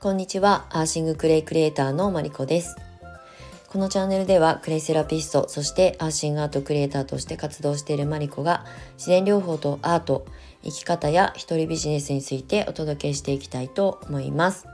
こんにちは、アーシングクレイクリエイターのマリコです。このチャンネルではクレイセラピスト、そしてアーシングアートクリエイターとして活動しているマリコが自然療法とアート、生き方や一人ビジネスについてお届けしていきたいと思います。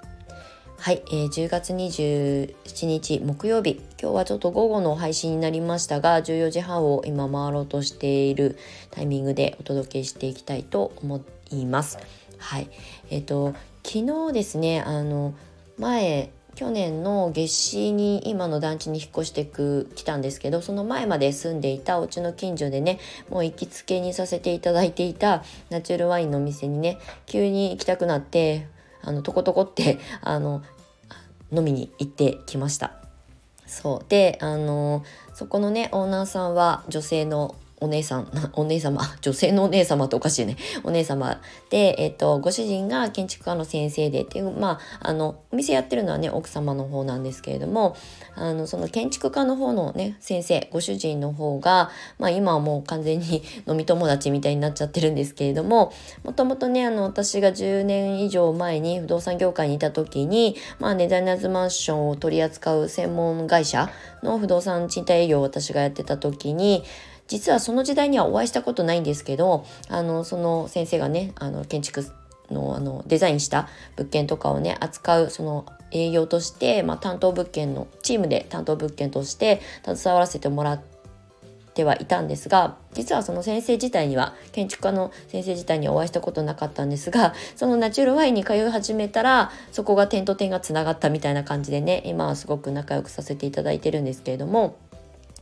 はい、えー、10月27日木曜日今日はちょっと午後の配信になりましたが14時半を今回ろうとしているタイミングでお届けしていきたいと思います。はいえーと昨日ですねあの前去年の夏至に今の団地に引っ越してく来たんですけどその前まで住んでいたお家の近所でねもう行きつけにさせていただいていたナチュラルワインのお店にね急に行きたくなってあのとことこってあの飲みに行ってきました。そうであのそこのねオーナーさんは女性のお姉さん、お姉様、女性のお姉様っておかしいね。お姉様で、えっと、ご主人が建築家の先生でっていう、まあ、あの、お店やってるのはね、奥様の方なんですけれども、あの、その建築家の方のね、先生、ご主人の方が、まあ、今はもう完全に 飲み友達みたいになっちゃってるんですけれども、もともとね、あの、私が10年以上前に不動産業界にいた時に、まあ、デザイナーズマンションを取り扱う専門会社の不動産賃貸営業を私がやってた時に、実はその時代にはお会いしたことないんですけどあのその先生がねあの建築のあのデザインした物件とかをね扱うその営業として、まあ、担当物件のチームで担当物件として携わらせてもらってはいたんですが実はその先生自体には建築家の先生自体にお会いしたことなかったんですが そのナチュラルワインに通い始めたらそこが点と点がつながったみたいな感じでね今はすごく仲良くさせていただいてるんですけれども。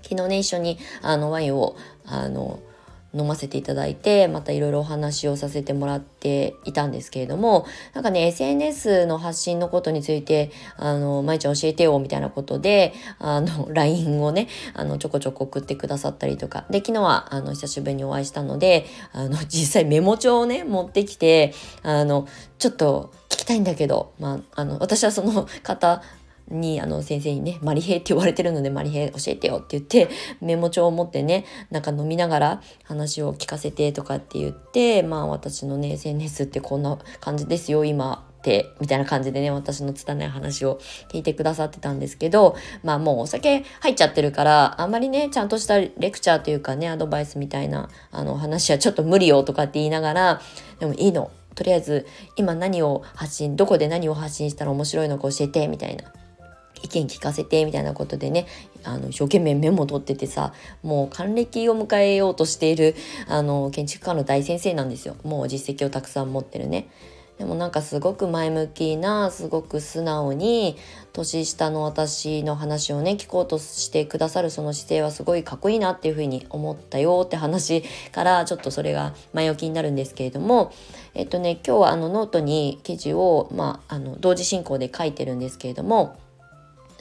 昨日ね一緒にあのワインをあの飲ませていただいてまたいろいろお話をさせてもらっていたんですけれどもなんかね SNS の発信のことについてあの舞ちゃん教えてよみたいなことであの LINE をねあのちょこちょこ送ってくださったりとか。で昨日はあの久しぶりにお会いしたのであの 実際メモ帳をね持ってきてあのちょっと聞きたいんだけど、まあ、あの私はその方にあの先生にねマリヘイって言われてるのでマリヘイ教えてよって言ってメモ帳を持ってねなんか飲みながら話を聞かせてとかって言ってまあ私のね SNS ってこんな感じですよ今ってみたいな感じでね私の拙い話を聞いてくださってたんですけどまあもうお酒入っちゃってるからあんまりねちゃんとしたレクチャーというかねアドバイスみたいなあの話はちょっと無理よとかって言いながらでもいいの。とりあえず今何を発信どこで何を発信したら面白いのか教えてみたいな。見聞かせてみたいなことでねあの一生懸命メモ取っててさもう還暦を迎えようとしているあの建築家の大先生なんですよもう実績をたくさん持ってるね。でもなんかすごく前向きなすごく素直に年下の私の話をね聞こうとしてくださるその姿勢はすごいかっこいいなっていうふうに思ったよって話からちょっとそれが前置きになるんですけれどもえっとね今日はあのノートに記事を、まあ、あの同時進行で書いてるんですけれども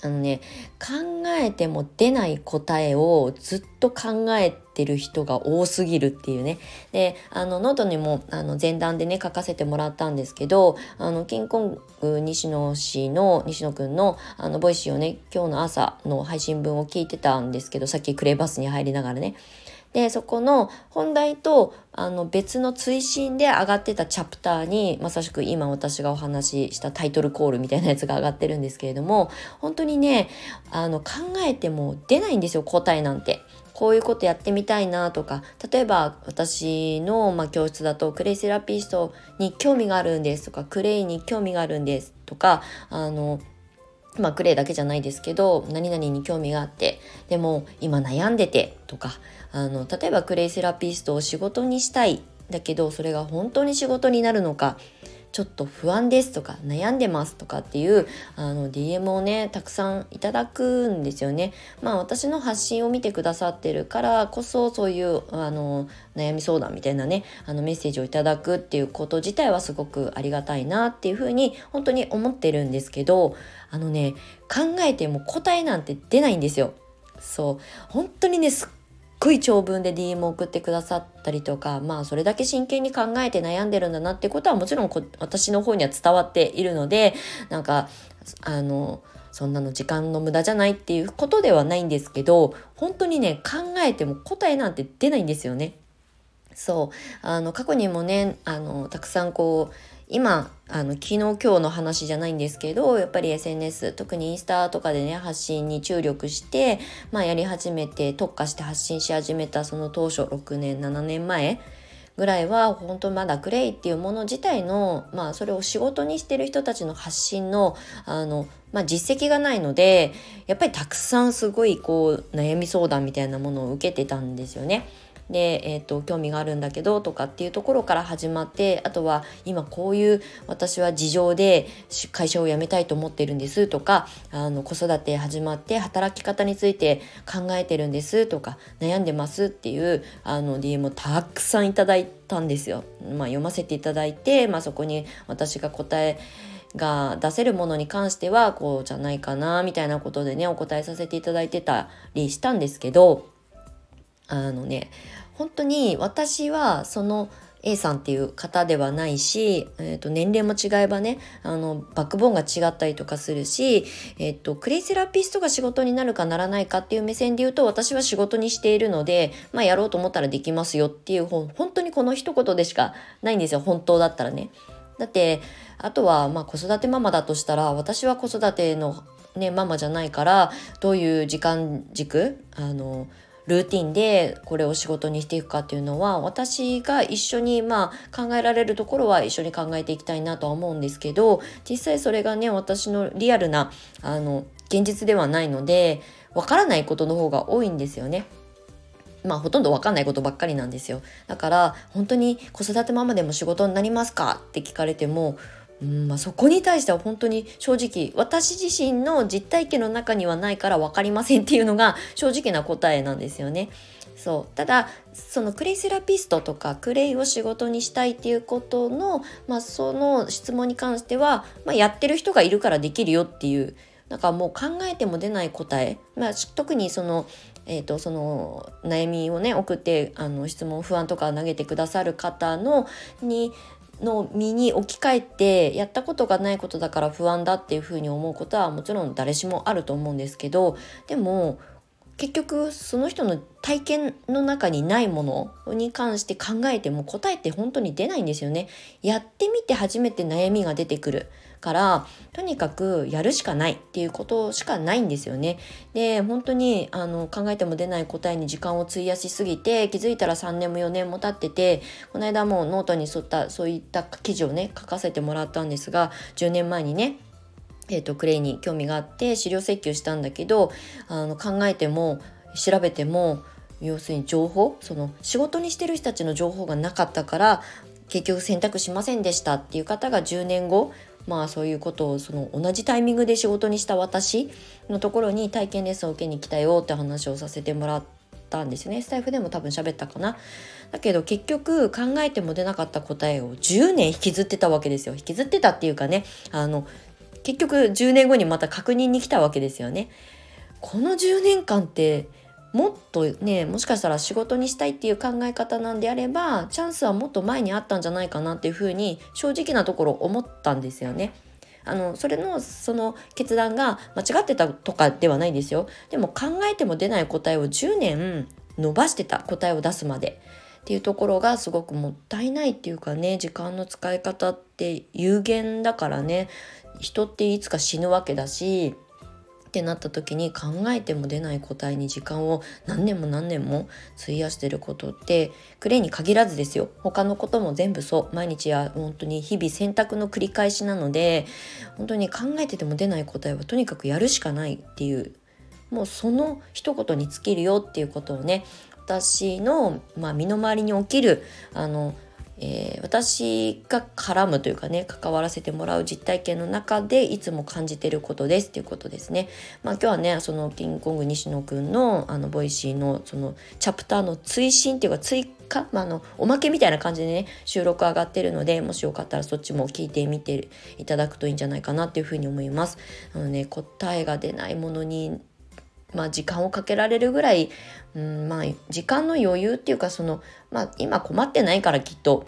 あのね考えても出ない答えをずっと考えてる人が多すぎるっていうね。であのノートにもあの前段でね書かせてもらったんですけどあのキングコング西野氏の西野くんのあの Voicy をね今日の朝の配信分を聞いてたんですけどさっきクレイバスに入りながらね。でそこの本題とあの別の追伸で上がってたチャプターにまさしく今私がお話ししたタイトルコールみたいなやつが上がってるんですけれども本当にねあの考えても出ないんですよ答えなんて。こういうことやってみたいなとか例えば私の、ま、教室だとクレイセラピストに興味があるんですとかクレイに興味があるんですとかあのまあクレイだけじゃないですけど何々に興味があってでも今悩んでてとかあの例えばクレイセラピストを仕事にしたいだけどそれが本当に仕事になるのかちょっと不安ですとか悩んでますとかっていうあの DM をねたくさんいただくんですよね。まあ私の発信を見てくださってるからこそそういうあの悩み相談みたいなねあのメッセージをいただくっていうこと自体はすごくありがたいなっていうふうに本当に思ってるんですけどあのね考えても答えなんて出ないんですよ。そう本当にねすっごい長文で DM を送ってくださったりとかまあそれだけ真剣に考えて悩んでるんだなってことはもちろん私の方には伝わっているのでなんかあのそんなの時間の無駄じゃないっていうことではないんですけど本当にね考えても答えなんて出ないんですよね。そうあの過去にもねあのたくさんこう今あの昨日今日の話じゃないんですけどやっぱり SNS 特にインスタとかでね発信に注力して、まあ、やり始めて特化して発信し始めたその当初6年7年前ぐらいは本当まだクレイっていうもの自体のまあそれを仕事にしてる人たちの発信のあの、まあ、実績がないのでやっぱりたくさんすごいこう悩み相談みたいなものを受けてたんですよね。で、えーと、興味があるんだけどとかっていうところから始まってあとは今こういう私は事情で会社を辞めたいと思ってるんですとかあの子育て始まって働き方について考えてるんですとか悩んでますっていうあの DM をたくさんいただいたんですよ。まあ、読ませていただいて、まあ、そこに私が答えが出せるものに関してはこうじゃないかなみたいなことでねお答えさせていただいてたりしたんですけどあのね本当に私はその A さんっていう方ではないし、えー、と年齢も違えばねあのバックボーンが違ったりとかするし、えーと、クレイセラピストが仕事になるかならないかっていう目線で言うと私は仕事にしているので、まあ、やろうと思ったらできますよっていう本当にこの一言でしかないんですよ本当だったらね。だってあとはまあ子育てママだとしたら私は子育ての、ね、ママじゃないからどういう時間軸あのルーティンでこれを仕事にしていくかっていうのは私が一緒にまあ考えられるところは一緒に考えていきたいなとは思うんですけど実際それがね私のリアルなあの現実ではないのでわからないことの方が多いんですよね。まあほとんどわかんないことばっかりなんですよ。だから本当に子育てママでも仕事になりますかって聞かれてもうんまあ、そこに対しては本当に正直私自身の実体験の中にはないから分かりませんっていうのが正直な答えなんですよね。そうただそのクレイセラピストとかクレイを仕事にしたいっていうことの、まあ、その質問に関しては、まあ、やってる人がいるからできるよっていうなんかもう考えても出ない答え、まあ、特にそのえーと、その悩みをね送ってあの質問不安とか投げてくださる方のにの身に置き換えてやったことがないことだから不安だっていうふうに思うことはもちろん誰しもあると思うんですけどでも結局その人の体験の中にないものに関して考えても答えって本当に出ないんですよね。やってみて初めて悩みが出てくる。からとにかくやるしかないっていうことしかないんですよね。で本当にあの考えても出ない答えに時間を費やしすぎて気づいたら3年も4年も経っててこの間もノートに沿ったそういった記事をね書かせてもらったんですが10年前にねえーと、クレイに興味があって資料請求したんだけどあの考えても調べても要するに情報その仕事にしてる人たちの情報がなかったから結局選択しませんでしたっていう方が10年後まあそういうことをその同じタイミングで仕事にした私のところに体験レッスンを受けに来たよって話をさせてもらったんですよね。スタイフでも多分喋ったかな。だけど結局考えても出なかった答えを10年引きずってたわけですよ。引きずってたっていうかねあの結局10年後にまた確認に来たわけですよね。この10年間ってもっとねもしかしたら仕事にしたいっていう考え方なんであればチャンスはもっと前にあったんじゃないかなっていうふうに正直なところ思ったんですよね。あのそれのその決断が間違ってたとかではないですよ。でも考えても出ない答えを10年伸ばしてた答えを出すまで。っていうところがすごくもったいないっていうかね時間の使い方って有限だからね人っていつか死ぬわけだしってなった時に考えても出ない答えに時間を何年も何年も費やしてることってクレイに限らずですよ。他のことも全部そう。毎日や本当に日々選択の繰り返しなので本当に考えてても出ない答えはとにかくやるしかないっていう。もうその一言に尽きるよっていうことをね私の、まあ、身の回りに起きるあのえー、私が絡むというかね関わらせてもらう実体験の中でいつも感じてることですっていうことですね。まあ、今日はねそのキングコング西野くんのあの Voicy のそのチャプターの追伸っていうか追加、まあ、あのおまけみたいな感じでね収録上がってるのでもしよかったらそっちも聞いてみていただくといいんじゃないかなっていうふうに思います。あのね答えが出ないものにまあ、時間をかけられるぐらい、うんまあ、時間の余裕っていうかその、まあ、今困ってないからきっと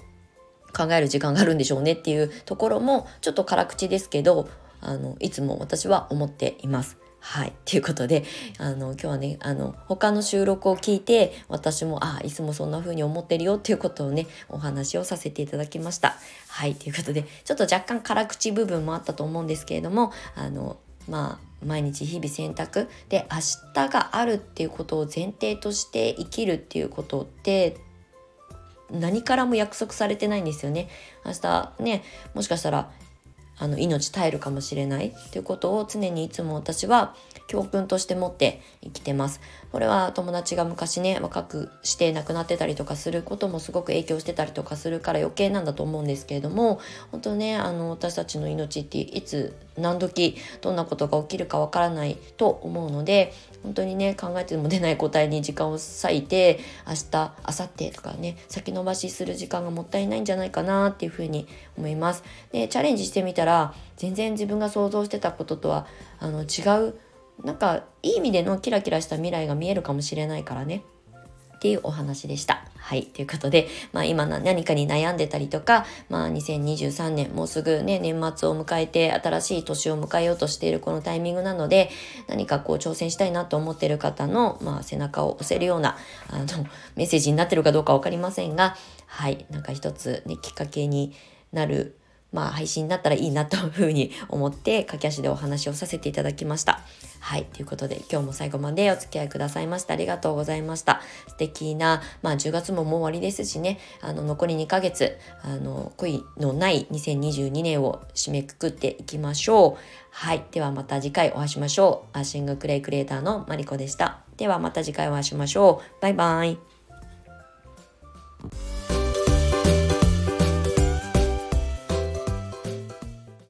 考える時間があるんでしょうねっていうところもちょっと辛口ですけどあのいつも私は思っています。はい。ということで、あの、今日はね、あの、他の収録を聞いて、私も、あ、いつもそんな風に思ってるよっていうことをね、お話をさせていただきました。はい。ということで、ちょっと若干辛口部分もあったと思うんですけれども、あの、まあ、毎日日々選択で明日があるっていうことを前提として生きるっていうことって何からも約束されてないんですよね。明日ねもしかしたらあの命絶えるかもしれないっていうことを常にいつも私は教訓として持って生きてます。これは友達が昔ね若くして亡くなってたりとかすることもすごく影響してたりとかするから余計なんだと思うんですけれども本当ねあの私たちの命っていつ何時どんなことが起きるかわからないと思うので本当にね考えても出ない答えに時間を割いて明日明後日とかね先延ばしする時間がもったいないんじゃないかなっていうふうに思います。でチャレンジしてみたら全然自分が想像してたこととはあの違うなんかいい意味でのキラキラした未来が見えるかもしれないからねっていうお話でした。はい。ということで、まあ今何かに悩んでたりとか、まあ2023年、もうすぐね、年末を迎えて新しい年を迎えようとしているこのタイミングなので、何かこう挑戦したいなと思っている方の、まあ背中を押せるような、あの、メッセージになってるかどうかわかりませんが、はい。なんか一つね、きっかけになるまあ、配信になったらいいなというふうに思って駆け足でお話をさせていただきました。はい。ということで、今日も最後までお付き合いくださいましてありがとうございました。素敵な、まあ、10月ももう終わりですしね、あの、残り2ヶ月、あの、恋のない2022年を締めくくっていきましょう。はい。ではまた次回お会いしましょう。アッシングクレイクリエイターのマリコでした。ではまた次回お会いしましょう。バイバイ。